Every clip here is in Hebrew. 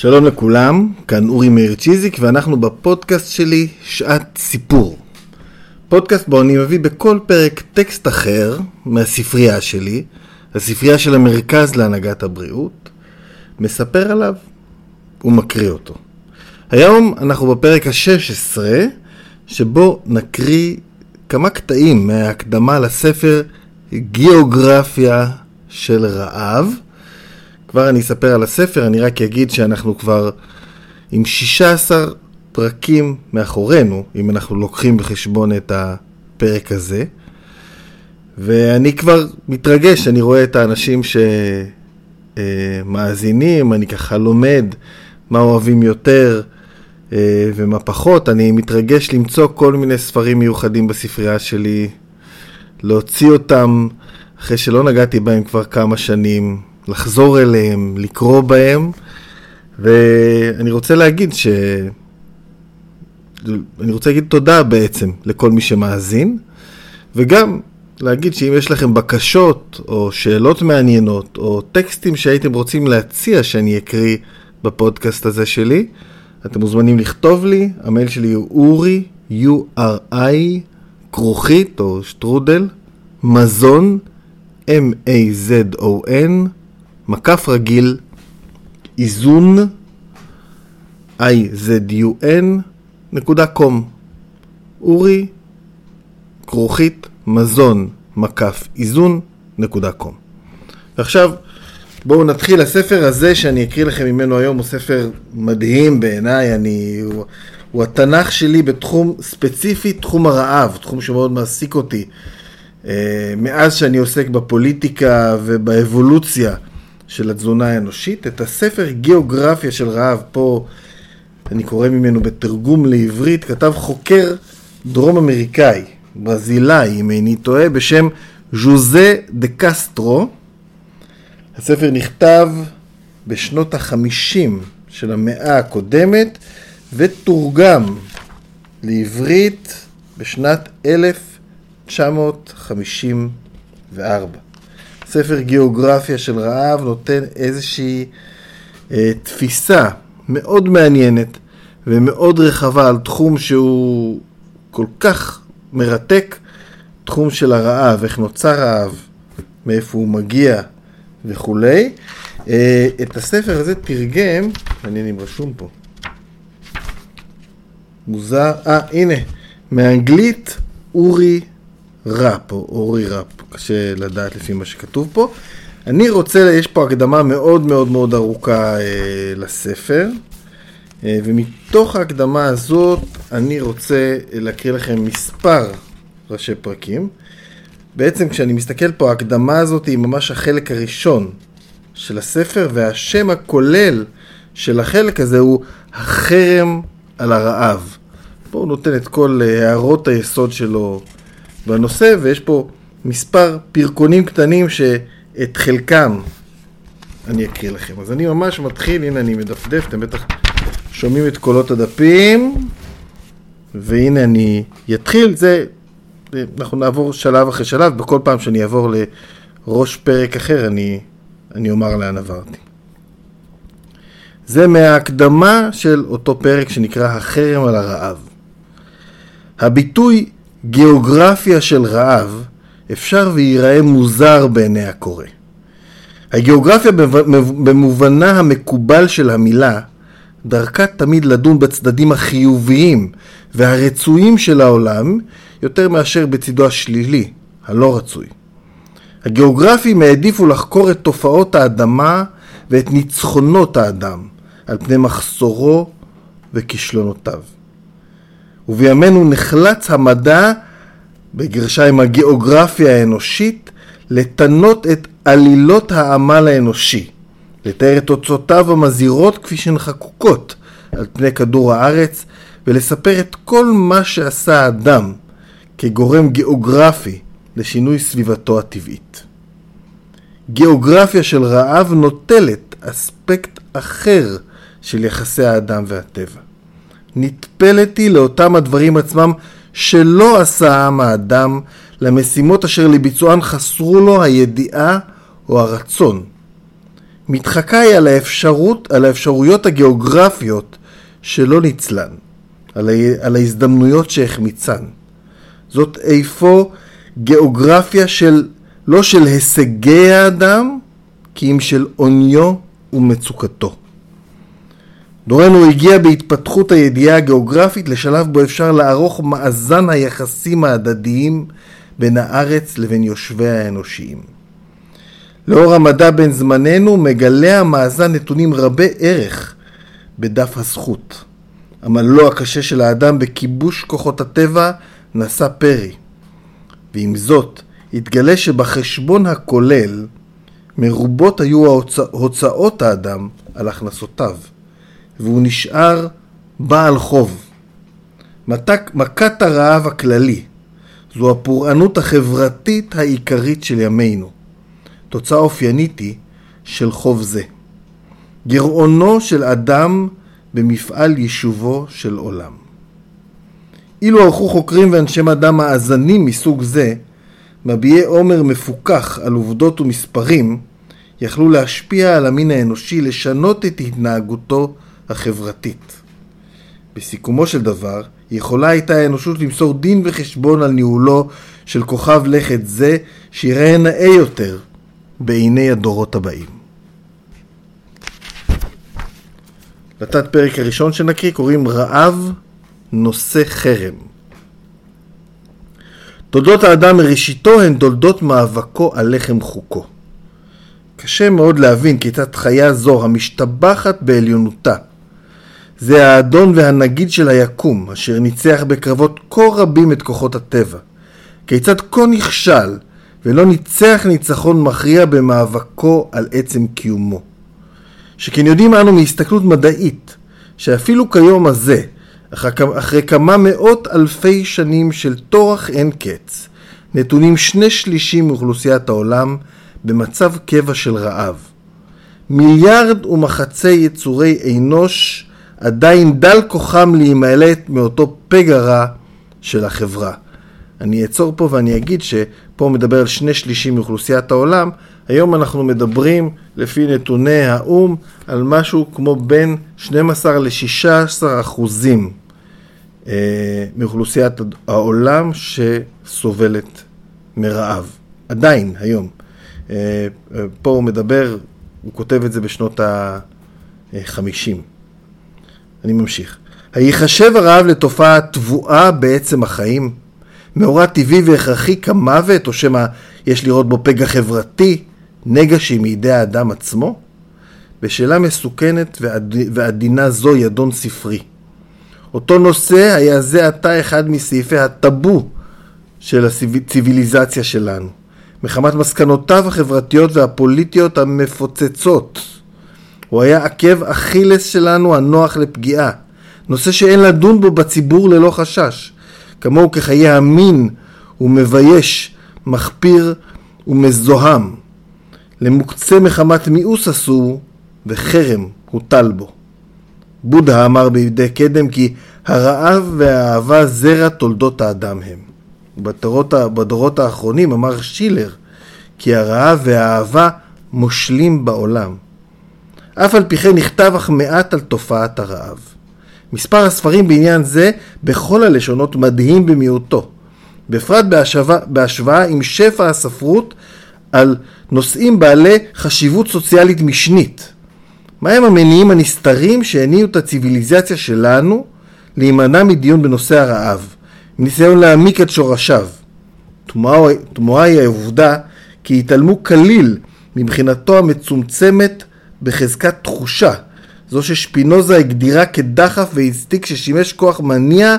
שלום לכולם, כאן אורי מאיר צ'יזיק ואנחנו בפודקאסט שלי שעת סיפור. פודקאסט בו אני מביא בכל פרק טקסט אחר מהספרייה שלי, הספרייה של המרכז להנהגת הבריאות, מספר עליו ומקריא אותו. היום אנחנו בפרק ה-16, שבו נקריא כמה קטעים מההקדמה לספר גיאוגרפיה של רעב. כבר אני אספר על הספר, אני רק אגיד שאנחנו כבר עם 16 פרקים מאחורינו, אם אנחנו לוקחים בחשבון את הפרק הזה. ואני כבר מתרגש, אני רואה את האנשים שמאזינים, אני ככה לומד מה אוהבים יותר אה, ומה פחות. אני מתרגש למצוא כל מיני ספרים מיוחדים בספרייה שלי, להוציא אותם אחרי שלא נגעתי בהם כבר כמה שנים, לחזור אליהם, לקרוא בהם, ואני רוצה להגיד ש... אני רוצה להגיד תודה בעצם לכל מי שמאזין, וגם להגיד שאם יש לכם בקשות או שאלות מעניינות או טקסטים שהייתם רוצים להציע שאני אקריא בפודקאסט הזה שלי, אתם מוזמנים לכתוב לי, המייל שלי הוא אורי, U-R-I, כרוכית או שטרודל, מזון, M-A-Z-O-N, מקף רגיל, איזון, I-Z-U-N, נקודה קום. אורי, כרוכית, מזון, מקף, איזון, נקודה קום. ועכשיו, בואו נתחיל. הספר הזה שאני אקריא לכם ממנו היום הוא ספר מדהים בעיניי. אני... הוא, הוא התנ"ך שלי בתחום ספציפי, תחום הרעב, תחום שמאוד מעסיק אותי. אה, מאז שאני עוסק בפוליטיקה ובאבולוציה של התזונה האנושית, את הספר גיאוגרפיה של רעב, פה אני קורא ממנו בתרגום לעברית, כתב חוקר דרום אמריקאי, ברזילאי, אם איני טועה, בשם ז'וזה דה קסטרו. הספר נכתב בשנות החמישים של המאה הקודמת ותורגם לעברית בשנת 1954. ספר גיאוגרפיה של רעב נותן איזושהי אה, תפיסה מאוד מעניינת ומאוד רחבה על תחום שהוא כל כך מרתק, תחום של הרעב, איך נוצר רעב, מאיפה הוא מגיע וכולי. אה, את הספר הזה תרגם, מעניין אם רשום פה, מוזר, אה הנה, מאנגלית אורי ראפ, או אורי ראפ, קשה לדעת לפי מה שכתוב פה. אני רוצה, יש פה הקדמה מאוד מאוד מאוד ארוכה אה, לספר, אה, ומתוך ההקדמה הזאת אני רוצה להקריא לכם מספר ראשי פרקים. בעצם כשאני מסתכל פה, ההקדמה הזאת היא ממש החלק הראשון של הספר, והשם הכולל של החלק הזה הוא החרם על הרעב. פה הוא נותן את כל אה, הערות היסוד שלו בנושא, ויש פה מספר פרקונים קטנים שאת חלקם אני אקריא לכם. אז אני ממש מתחיל, הנה אני מדפדף, אתם בטח שומעים את קולות הדפים, והנה אני אתחיל, זה, אנחנו נעבור שלב אחרי שלב, בכל פעם שאני אעבור לראש פרק אחר אני, אני אומר לאן עברתי. זה מההקדמה של אותו פרק שנקרא החרם על הרעב. הביטוי גיאוגרפיה של רעב אפשר וייראה מוזר בעיני הקורא. הגיאוגרפיה במובנה המקובל של המילה דרכה תמיד לדון בצדדים החיוביים והרצויים של העולם יותר מאשר בצידו השלילי, הלא רצוי. הגיאוגרפים העדיפו לחקור את תופעות האדמה ואת ניצחונות האדם על פני מחסורו וכישלונותיו. ובימינו נחלץ המדע, בגרשיים הגיאוגרפיה האנושית, לתנות את עלילות העמל האנושי, לתאר את תוצאותיו המזהירות כפי שהן חקוקות על פני כדור הארץ, ולספר את כל מה שעשה האדם כגורם גיאוגרפי לשינוי סביבתו הטבעית. גיאוגרפיה של רעב נוטלת אספקט אחר של יחסי האדם והטבע. נטפלתי לאותם הדברים עצמם שלא עשה העם האדם, למשימות אשר לביצוען חסרו לו הידיעה או הרצון. מתחקה היא על, האפשרות, על האפשרויות הגיאוגרפיות שלא ניצלן, על, ה, על ההזדמנויות שהחמיצן. זאת איפה גיאוגרפיה של, לא של הישגי האדם, כי אם של עוניו ומצוקתו. דורנו הגיע בהתפתחות הידיעה הגיאוגרפית לשלב בו אפשר לערוך מאזן היחסים ההדדיים בין הארץ לבין יושביה האנושיים. לאור המדע בן זמננו מגלה המאזן נתונים רבי ערך בדף הזכות. עמלו הקשה של האדם בכיבוש כוחות הטבע נשא פרי. ועם זאת, התגלה שבחשבון הכולל מרובות היו ההוצא, הוצאות האדם על הכנסותיו, והוא נשאר בעל חוב. מתק, מכת הרעב הכללי זו הפורענות החברתית העיקרית של ימינו. תוצאה אופיינית היא של חוב זה. גרעונו של אדם במפעל יישובו של עולם. אילו ערכו חוקרים ואנשי מדע מאזנים מסוג זה, מביעי עומר מפוכח על עובדות ומספרים, יכלו להשפיע על המין האנושי, לשנות את התנהגותו החברתית. בסיכומו של דבר, יכולה הייתה האנושות למסור דין וחשבון על ניהולו של כוכב לכת זה, שיראה נאה יותר בעיני הדורות הבאים. לתת פרק הראשון שנקריא קוראים רעב נושא חרם. תולדות האדם מראשיתו הן תולדות מאבקו על לחם חוקו. קשה מאוד להבין כיצד חיה זו המשתבחת בעליונותה זה האדון והנגיד של היקום, אשר ניצח בקרבות כה רבים את כוחות הטבע. כיצד כה נכשל, ולא ניצח ניצחון מכריע במאבקו על עצם קיומו. שכן יודעים אנו מהסתכלות מדעית, שאפילו כיום הזה, אחרי כמה מאות אלפי שנים של טורח אין קץ, נתונים שני שלישים מאוכלוסיית העולם במצב קבע של רעב. מיליארד ומחצי יצורי אנוש עדיין דל כוחם להימלט מאותו פגע רע של החברה. אני אעצור פה ואני אגיד שפה מדבר על שני שלישים מאוכלוסיית העולם, היום אנחנו מדברים לפי נתוני האו"ם על משהו כמו בין 12 ל-16 אחוזים אה, מאוכלוסיית העולם שסובלת מרעב. עדיין, היום. אה, אה, פה הוא מדבר, הוא כותב את זה בשנות ה-50. אני ממשיך. היחשב הרעב לתופעה טבועה בעצם החיים? מאורע טבעי והכרחי כמוות, או שמא יש לראות בו פגע חברתי, נגע שהיא מידי האדם עצמו? בשאלה מסוכנת ועדינה זו ידון ספרי. אותו נושא היה זה עתה אחד מסעיפי הטאבו של הציוויליזציה שלנו, מחמת מסקנותיו החברתיות והפוליטיות המפוצצות. הוא היה עקב אכילס שלנו הנוח לפגיעה, נושא שאין לדון בו בציבור ללא חשש. כמוהו כחיי המין הוא מבייש, מחפיר ומזוהם. למוקצה מחמת מיאוס אסור וחרם הוטל בו. בודה אמר בידי קדם כי הרעב והאהבה זרע תולדות האדם הם. בדורות, בדורות האחרונים אמר שילר כי הרעב והאהבה מושלים בעולם. אף על פי כן נכתב אך מעט על תופעת הרעב. מספר הספרים בעניין זה בכל הלשונות מדהים במיעוטו, בפרט בהשוואה, בהשוואה עם שפע הספרות על נושאים בעלי חשיבות סוציאלית משנית. מהם המניעים הנסתרים שהניעו את הציוויליזציה שלנו להימנע מדיון בנושא הרעב, ניסיון להעמיק את שורשיו. תמוהה היא העובדה כי התעלמו כליל מבחינתו המצומצמת בחזקת תחושה, זו ששפינוזה הגדירה כדחף ואינסטיקט ששימש כוח מניע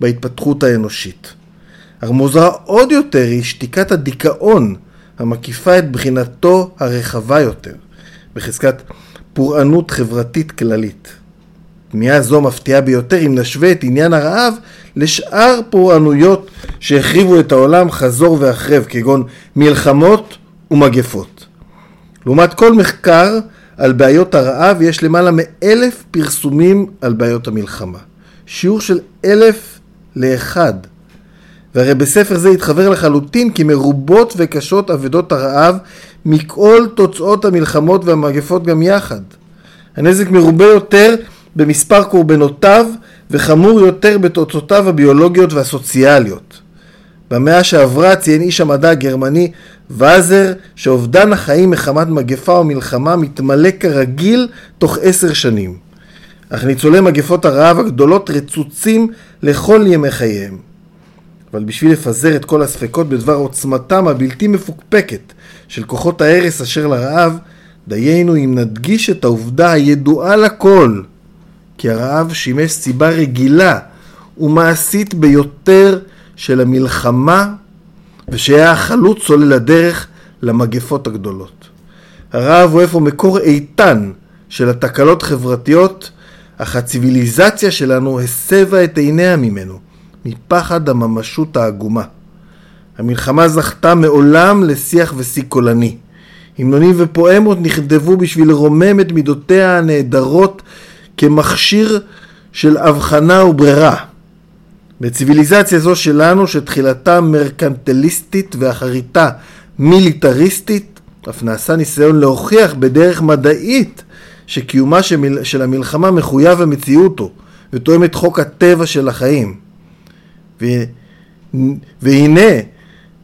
בהתפתחות האנושית. אך מוזרה עוד יותר היא שתיקת הדיכאון המקיפה את בחינתו הרחבה יותר, בחזקת פורענות חברתית כללית. תמיהה זו מפתיעה ביותר אם נשווה את עניין הרעב לשאר פורענויות שהחריבו את העולם חזור והחרב, כגון מלחמות ומגפות. לעומת כל מחקר על בעיות הרעב יש למעלה מאלף פרסומים על בעיות המלחמה. שיעור של אלף לאחד. והרי בספר זה התחבר לחלוטין כי מרובות וקשות אבדות הרעב מכל תוצאות המלחמות והמגפות גם יחד. הנזק מרובה יותר במספר קורבנותיו וחמור יותר בתוצאותיו הביולוגיות והסוציאליות. במאה שעברה ציין איש המדע הגרמני ואזר שאובדן החיים מחמת מגפה או מלחמה מתמלא כרגיל תוך עשר שנים. אך ניצולי מגפות הרעב הגדולות רצוצים לכל ימי חייהם. אבל בשביל לפזר את כל הספקות בדבר עוצמתם הבלתי מפוקפקת של כוחות ההרס אשר לרעב, דיינו אם נדגיש את העובדה הידועה לכל, כי הרעב שימש סיבה רגילה ומעשית ביותר של המלחמה, ושהיה החלוץ סולל הדרך למגפות הגדולות. הרעב הוא איפה מקור איתן של התקלות חברתיות, אך הציוויליזציה שלנו הסבה את עיניה ממנו, מפחד הממשות העגומה. המלחמה זכתה מעולם לשיח ושיא קולני. המנונים ופואמות נכתבו בשביל לרומם את מידותיה הנהדרות כמכשיר של הבחנה וברירה. בציוויליזציה זו שלנו, שתחילתה מרקנטליסטית ואחריתה מיליטריסטית, אף נעשה ניסיון להוכיח בדרך מדעית שקיומה של המלחמה מחויב המציאותו ותואם את חוק הטבע של החיים. ו... והנה,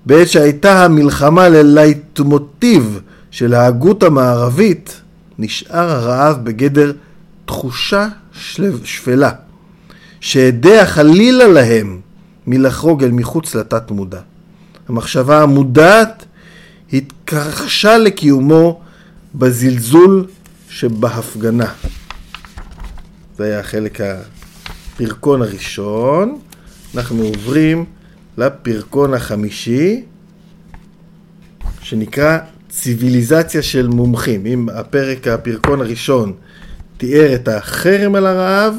בעת שהייתה המלחמה ללייטמוטיב של ההגות המערבית, נשאר הרעב בגדר תחושה שפלה, שהדיה חלילה להם מלחרוג אל מחוץ לתת מודע. המחשבה המודעת התכחשה לקיומו בזלזול שבהפגנה. זה היה החלק הפרקון הראשון. אנחנו עוברים לפרקון החמישי, שנקרא ציוויליזציה של מומחים. אם הפרק, הפרקון הראשון, תיאר את החרם על הרעב,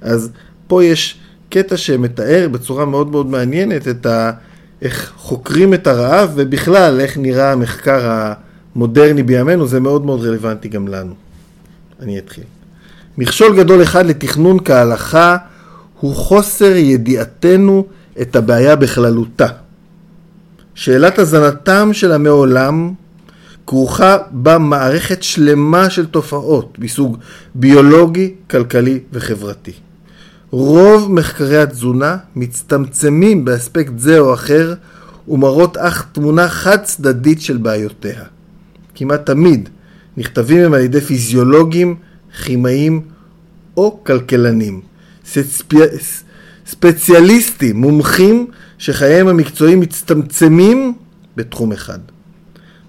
אז פה יש קטע שמתאר בצורה מאוד מאוד מעניינת את ה... איך חוקרים את הרעב ובכלל איך נראה המחקר המודרני בימינו, זה מאוד מאוד רלוונטי גם לנו. אני אתחיל. מכשול גדול אחד לתכנון כהלכה הוא חוסר ידיעתנו את הבעיה בכללותה. שאלת הזנתם של עמי עולם כרוכה בה מערכת שלמה של תופעות מסוג ביולוגי, כלכלי וחברתי. רוב מחקרי התזונה מצטמצמים באספקט זה או אחר ומראות אך תמונה חד צדדית של בעיותיה. כמעט תמיד נכתבים הם על ידי פיזיולוגים, כימאים או כלכלנים. ספי... ספציאליסטים, מומחים, שחייהם המקצועיים מצטמצמים בתחום אחד.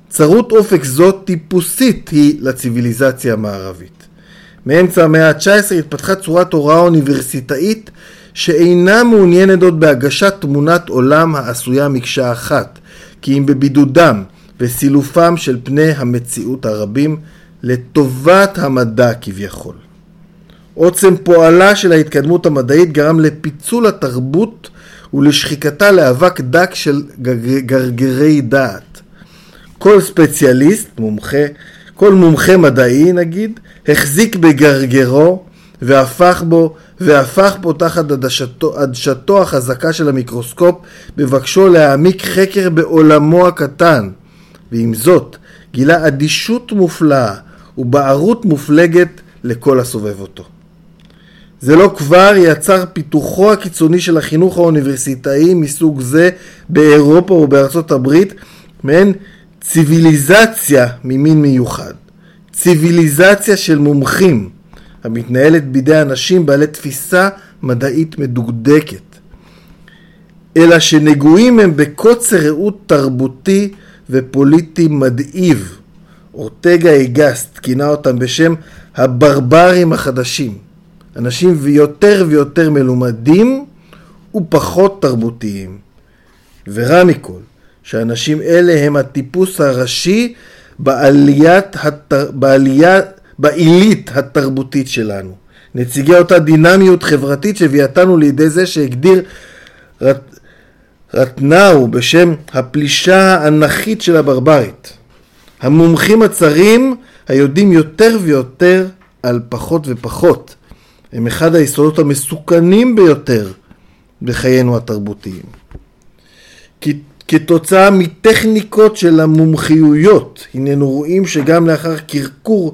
צרות אופק זו טיפוסית היא לציוויליזציה המערבית. מאמצע המאה ה-19 התפתחה צורת הוראה אוניברסיטאית שאינה מעוניינת עוד בהגשת תמונת עולם העשויה מקשה אחת, כי אם בבידודם וסילופם של פני המציאות הרבים לטובת המדע כביכול. עוצם פועלה של ההתקדמות המדעית גרם לפיצול התרבות ולשחיקתה לאבק דק של גרגרי דעת. כל ספציאליסט, מומחה, כל מומחה מדעי נגיד, החזיק בגרגרו והפך בו, והפך בו תחת עדשתו, עדשתו החזקה של המיקרוסקופ בבקשו להעמיק חקר בעולמו הקטן. ועם זאת, גילה אדישות מופלאה ובערות מופלגת לכל הסובב אותו. זה לא כבר יצר פיתוחו הקיצוני של החינוך האוניברסיטאי מסוג זה באירופה ובארצות הברית, מעין ציוויליזציה ממין מיוחד. ציוויליזציה של מומחים, המתנהלת בידי אנשים בעלי תפיסה מדעית מדוקדקת. אלא שנגועים הם בקוצר ראות תרבותי ופוליטי מדאיב. אורטגה איגסט כינה אותם בשם הברברים החדשים. אנשים יותר ויותר מלומדים ופחות תרבותיים. ורע מכל, שאנשים אלה הם הטיפוס הראשי בעליית, התר... בעלייה, בעילית התרבותית שלנו. נציגי אותה דינמיות חברתית שהביאתנו לידי זה שהגדיר רט... רטנאו בשם הפלישה האנכית של הברברית. המומחים הצרים היודעים יותר ויותר על פחות ופחות. הם אחד היסודות המסוכנים ביותר בחיינו התרבותיים. כי כתוצאה מטכניקות של המומחיויות. הננו רואים שגם לאחר קרקור,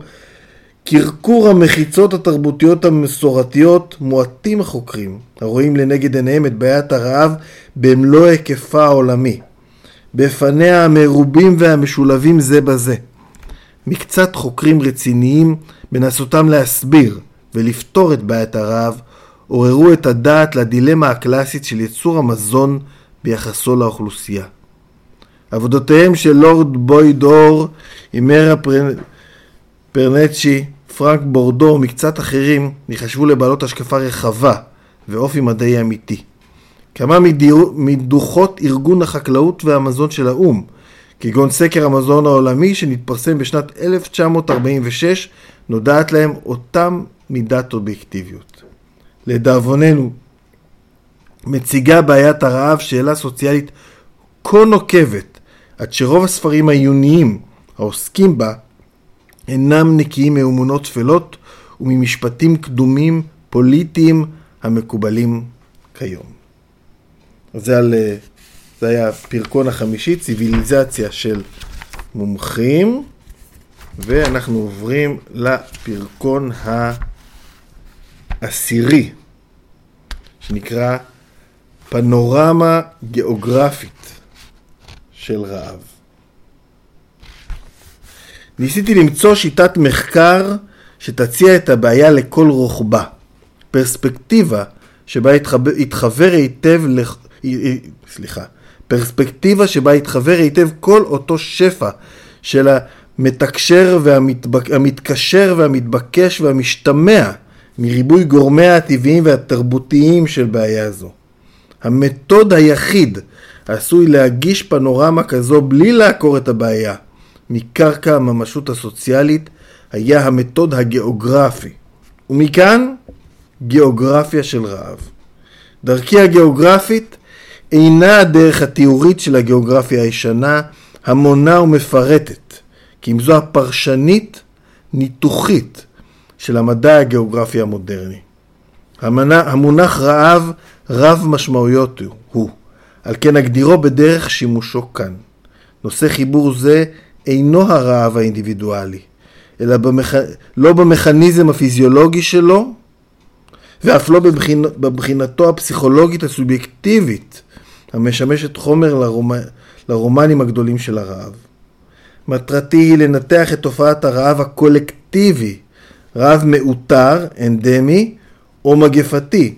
קרקור המחיצות התרבותיות המסורתיות, מועטים החוקרים הרואים לנגד עיניהם את בעיית הרעב במלוא היקפה העולמי. בפניה המרובים והמשולבים זה בזה. מקצת חוקרים רציניים, בנסותם להסביר ולפתור את בעיית הרעב, עוררו את הדעת לדילמה הקלאסית של ייצור המזון ביחסו לאוכלוסייה. עבודותיהם של לורד בויד אור, אימרה פרנצ'י, פרנק בורדו ומקצת אחרים נחשבו לבעלות השקפה רחבה ואופי מדעי אמיתי. כמה מדוחות ארגון החקלאות והמזון של האו"ם, כגון סקר המזון העולמי שנתפרסם בשנת 1946, נודעת להם אותם מידת אובייקטיביות. לדאבוננו, מציגה בעיית הרעב שאלה סוציאלית כה נוקבת, עד שרוב הספרים העיוניים העוסקים בה אינם נקיים מאמונות טפלות וממשפטים קדומים פוליטיים המקובלים כיום. זה, על, זה היה פרקון החמישי, ציוויליזציה של מומחים, ואנחנו עוברים לפרקון העשירי, שנקרא פנורמה גיאוגרפית של רעב. ניסיתי למצוא שיטת מחקר שתציע את הבעיה לכל רוחבה. פרספקטיבה שבה יתחבר היטב, לח... סליחה, פרספקטיבה שבה יתחבר היטב כל אותו שפע של המתקשר והמתקשר והמתבקש והמשתמע מריבוי גורמיה הטבעיים והתרבותיים של בעיה זו. המתוד היחיד העשוי להגיש פנורמה כזו בלי לעקור את הבעיה מקרקע הממשות הסוציאלית היה המתוד הגיאוגרפי. ומכאן גיאוגרפיה של רעב. דרכי הגיאוגרפית אינה הדרך התיאורית של הגיאוגרפיה הישנה, המונה ומפרטת, כי אם זו הפרשנית ניתוחית של המדע הגיאוגרפי המודרני. המונח רעב רב משמעויות הוא, על כן אגדירו בדרך שימושו כאן. נושא חיבור זה אינו הרעב האינדיבידואלי, אלא במכ... לא במכניזם הפיזיולוגי שלו, ואף לא בבחינ... בבחינתו הפסיכולוגית הסובייקטיבית, המשמשת חומר לרומ... לרומנים הגדולים של הרעב. מטרתי היא לנתח את תופעת הרעב הקולקטיבי, רעב מאותר, אנדמי, או מגפתי,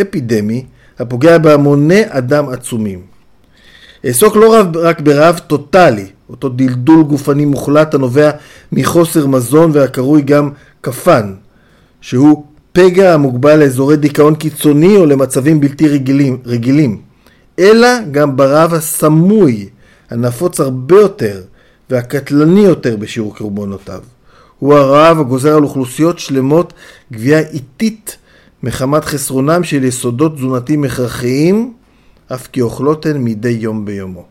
אפידמי, הפוגע בהמוני אדם עצומים. אעסוק לא רק ברעב טוטאלי, אותו דלדול גופני מוחלט הנובע מחוסר מזון והקרוי גם כפן, שהוא פגע המוגבל לאזורי דיכאון קיצוני או למצבים בלתי רגילים, רגילים, אלא גם ברעב הסמוי, הנפוץ הרבה יותר והקטלני יותר בשיעור קורבנותיו. הוא הרעב הגוזר על אוכלוסיות שלמות גבייה איטית מחמת חסרונם של יסודות תזונתיים הכרחיים, אף כי אוכלות הן מדי יום ביומו.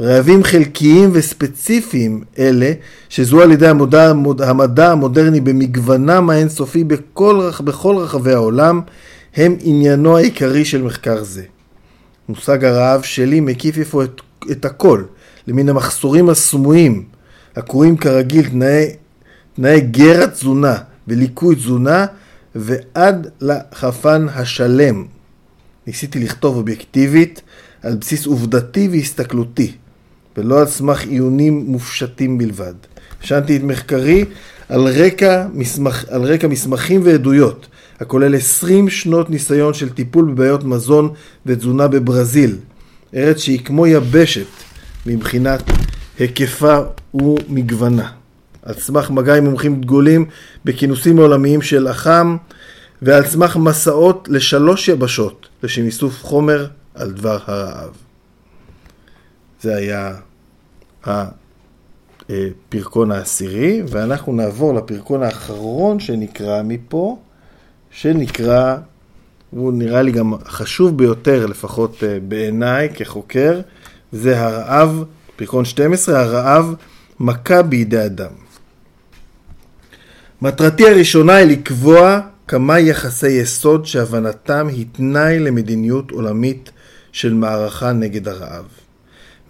רעבים חלקיים וספציפיים אלה, שזוהו על ידי המודע, המדע המודרני במגוונם האינסופי בכל, בכל רחבי העולם, הם עניינו העיקרי של מחקר זה. מושג הרעב שלי מקיף איפה את, את הכל, למין המחסורים הסמויים, הקרויים כרגיל תנאי, תנאי גר התזונה וליקוי תזונה, ועד לחפן השלם. ניסיתי לכתוב אובייקטיבית על בסיס עובדתי והסתכלותי. ולא על סמך עיונים מופשטים בלבד. השנתי את מחקרי על רקע, מסמך, על רקע מסמכים ועדויות, הכולל 20 שנות ניסיון של טיפול בבעיות מזון ותזונה בברזיל, ארץ שהיא כמו יבשת מבחינת היקפה ומגוונה. על סמך מגע עם מומחים דגולים בכינוסים עולמיים של אח"ם ועל סמך מסעות לשלוש יבשות לשם איסוף חומר על דבר הרעב. זה היה הפרקון העשירי, ואנחנו נעבור לפרקון האחרון שנקרא מפה, שנקרא, הוא נראה לי גם חשוב ביותר, לפחות אה, בעיניי כחוקר, זה הרעב, פרקון 12, הרעב מכה בידי אדם. מטרתי הראשונה היא לקבוע כמה יחסי יסוד שהבנתם היא תנאי למדיניות עולמית של מערכה נגד הרעב.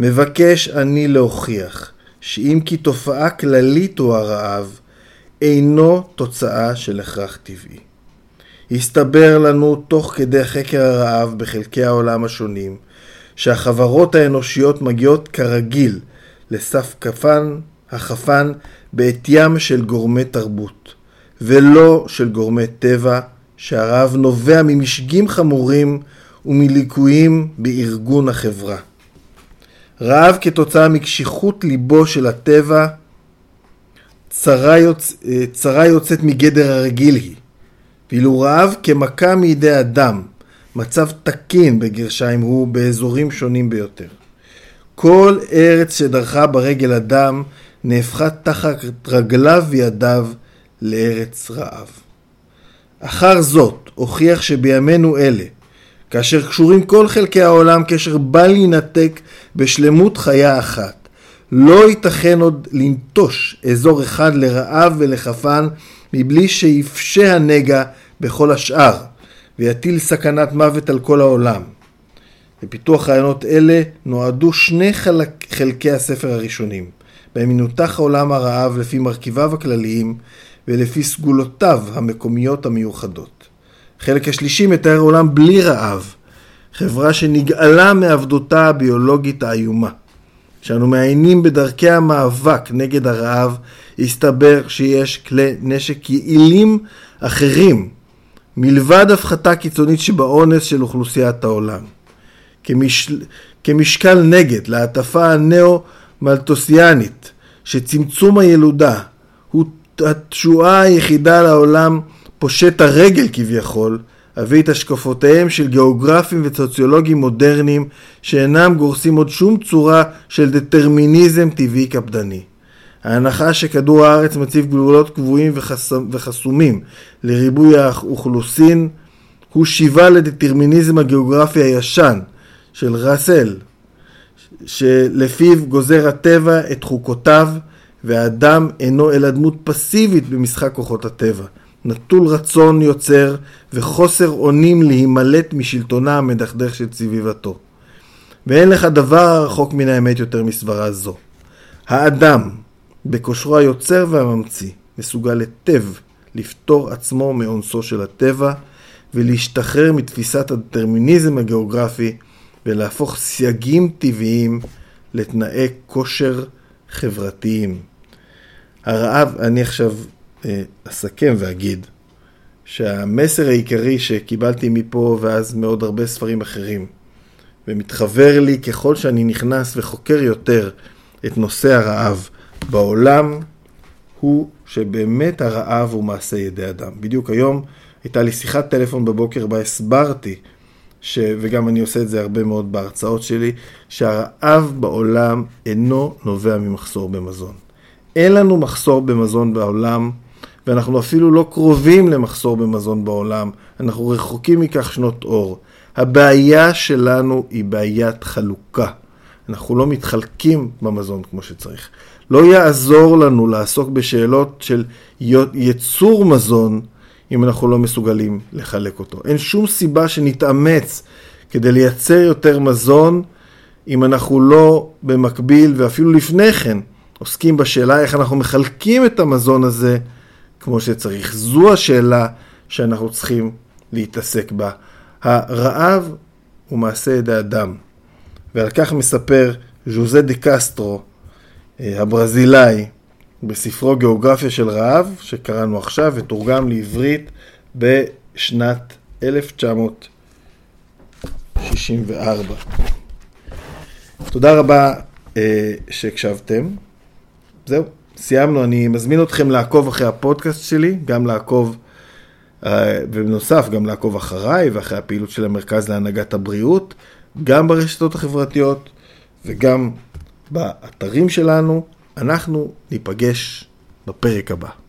מבקש אני להוכיח שאם כי תופעה כללית הוא הרעב, אינו תוצאה של הכרח טבעי. הסתבר לנו תוך כדי חקר הרעב בחלקי העולם השונים, שהחברות האנושיות מגיעות כרגיל לסף כפן, החפן בעטיים של גורמי תרבות, ולא של גורמי טבע, שהרעב נובע ממשגים חמורים ומליקויים בארגון החברה. רעב כתוצאה מקשיחות ליבו של הטבע, צרה, יוצ... צרה יוצאת מגדר הרגיל היא, ואילו רעב כמכה מידי אדם, מצב תקין בגרשיים הוא באזורים שונים ביותר. כל ארץ שדרכה ברגל אדם נהפכה תחת רגליו וידיו לארץ רעב. אחר זאת הוכיח שבימינו אלה, כאשר קשורים כל חלקי העולם קשר בל יינתק בשלמות חיה אחת, לא ייתכן עוד לנטוש אזור אחד לרעב ולחפן מבלי שיפשה הנגע בכל השאר, ויטיל סכנת מוות על כל העולם. לפיתוח רעיונות אלה נועדו שני חלק, חלקי הספר הראשונים, בהם ינותח העולם הרעב לפי מרכיביו הכלליים ולפי סגולותיו המקומיות המיוחדות. החלק השלישי מתאר עולם בלי רעב, חברה שנגאלה מעבדותה הביולוגית האיומה. כשאנו מעיינים בדרכי המאבק נגד הרעב, הסתבר שיש כלי נשק יעילים אחרים, מלבד הפחתה קיצונית שבאונס של אוכלוסיית העולם. כמש... כמשקל נגד להטפה הנאו-מלטוסיאנית, שצמצום הילודה הוא התשואה היחידה לעולם פושט הרגל כביכול, אביא את השקפותיהם של גיאוגרפים וסוציולוגים מודרניים שאינם גורסים עוד שום צורה של דטרמיניזם טבעי קפדני. ההנחה שכדור הארץ מציב גבולות קבועים וחסומים לריבוי האוכלוסין הוא שיבה לדטרמיניזם הגיאוגרפי הישן של ראסל, שלפיו גוזר הטבע את חוקותיו והאדם אינו אלא דמות פסיבית במשחק כוחות הטבע. נטול רצון יוצר וחוסר אונים להימלט משלטונה המדכדך של סביבתו. ואין לך דבר רחוק מן האמת יותר מסברה זו. האדם, בכושרו היוצר והממציא, מסוגל היטב לפטור עצמו מאונסו של הטבע ולהשתחרר מתפיסת הדטרמיניזם הגיאוגרפי ולהפוך סייגים טבעיים לתנאי כושר חברתיים. הרעב, אני עכשיו אה, אסכם ואגיד שהמסר העיקרי שקיבלתי מפה ואז מעוד הרבה ספרים אחרים, ומתחבר לי ככל שאני נכנס וחוקר יותר את נושא הרעב בעולם, הוא שבאמת הרעב הוא מעשה ידי אדם. בדיוק היום הייתה לי שיחת טלפון בבוקר בה הסברתי, ש... וגם אני עושה את זה הרבה מאוד בהרצאות שלי, שהרעב בעולם אינו נובע ממחסור במזון. אין לנו מחסור במזון בעולם, ואנחנו אפילו לא קרובים למחסור במזון בעולם, אנחנו רחוקים מכך שנות אור. הבעיה שלנו היא בעיית חלוקה. אנחנו לא מתחלקים במזון כמו שצריך. לא יעזור לנו לעסוק בשאלות של ייצור מזון אם אנחנו לא מסוגלים לחלק אותו. אין שום סיבה שנתאמץ כדי לייצר יותר מזון אם אנחנו לא במקביל ואפילו לפני כן עוסקים בשאלה איך אנחנו מחלקים את המזון הזה כמו שצריך. זו השאלה שאנחנו צריכים להתעסק בה. הרעב הוא מעשה ידי אדם, ועל כך מספר ז'וזה דה קסטרו, אה, הברזילאי, בספרו גיאוגרפיה של רעב, שקראנו עכשיו ותורגם לעברית בשנת 1964. תודה רבה אה, שהקשבתם. זהו, סיימנו. אני מזמין אתכם לעקוב אחרי הפודקאסט שלי, גם לעקוב, אה, ובנוסף גם לעקוב אחריי ואחרי הפעילות של המרכז להנהגת הבריאות, גם ברשתות החברתיות וגם באתרים שלנו. אנחנו ניפגש בפרק הבא.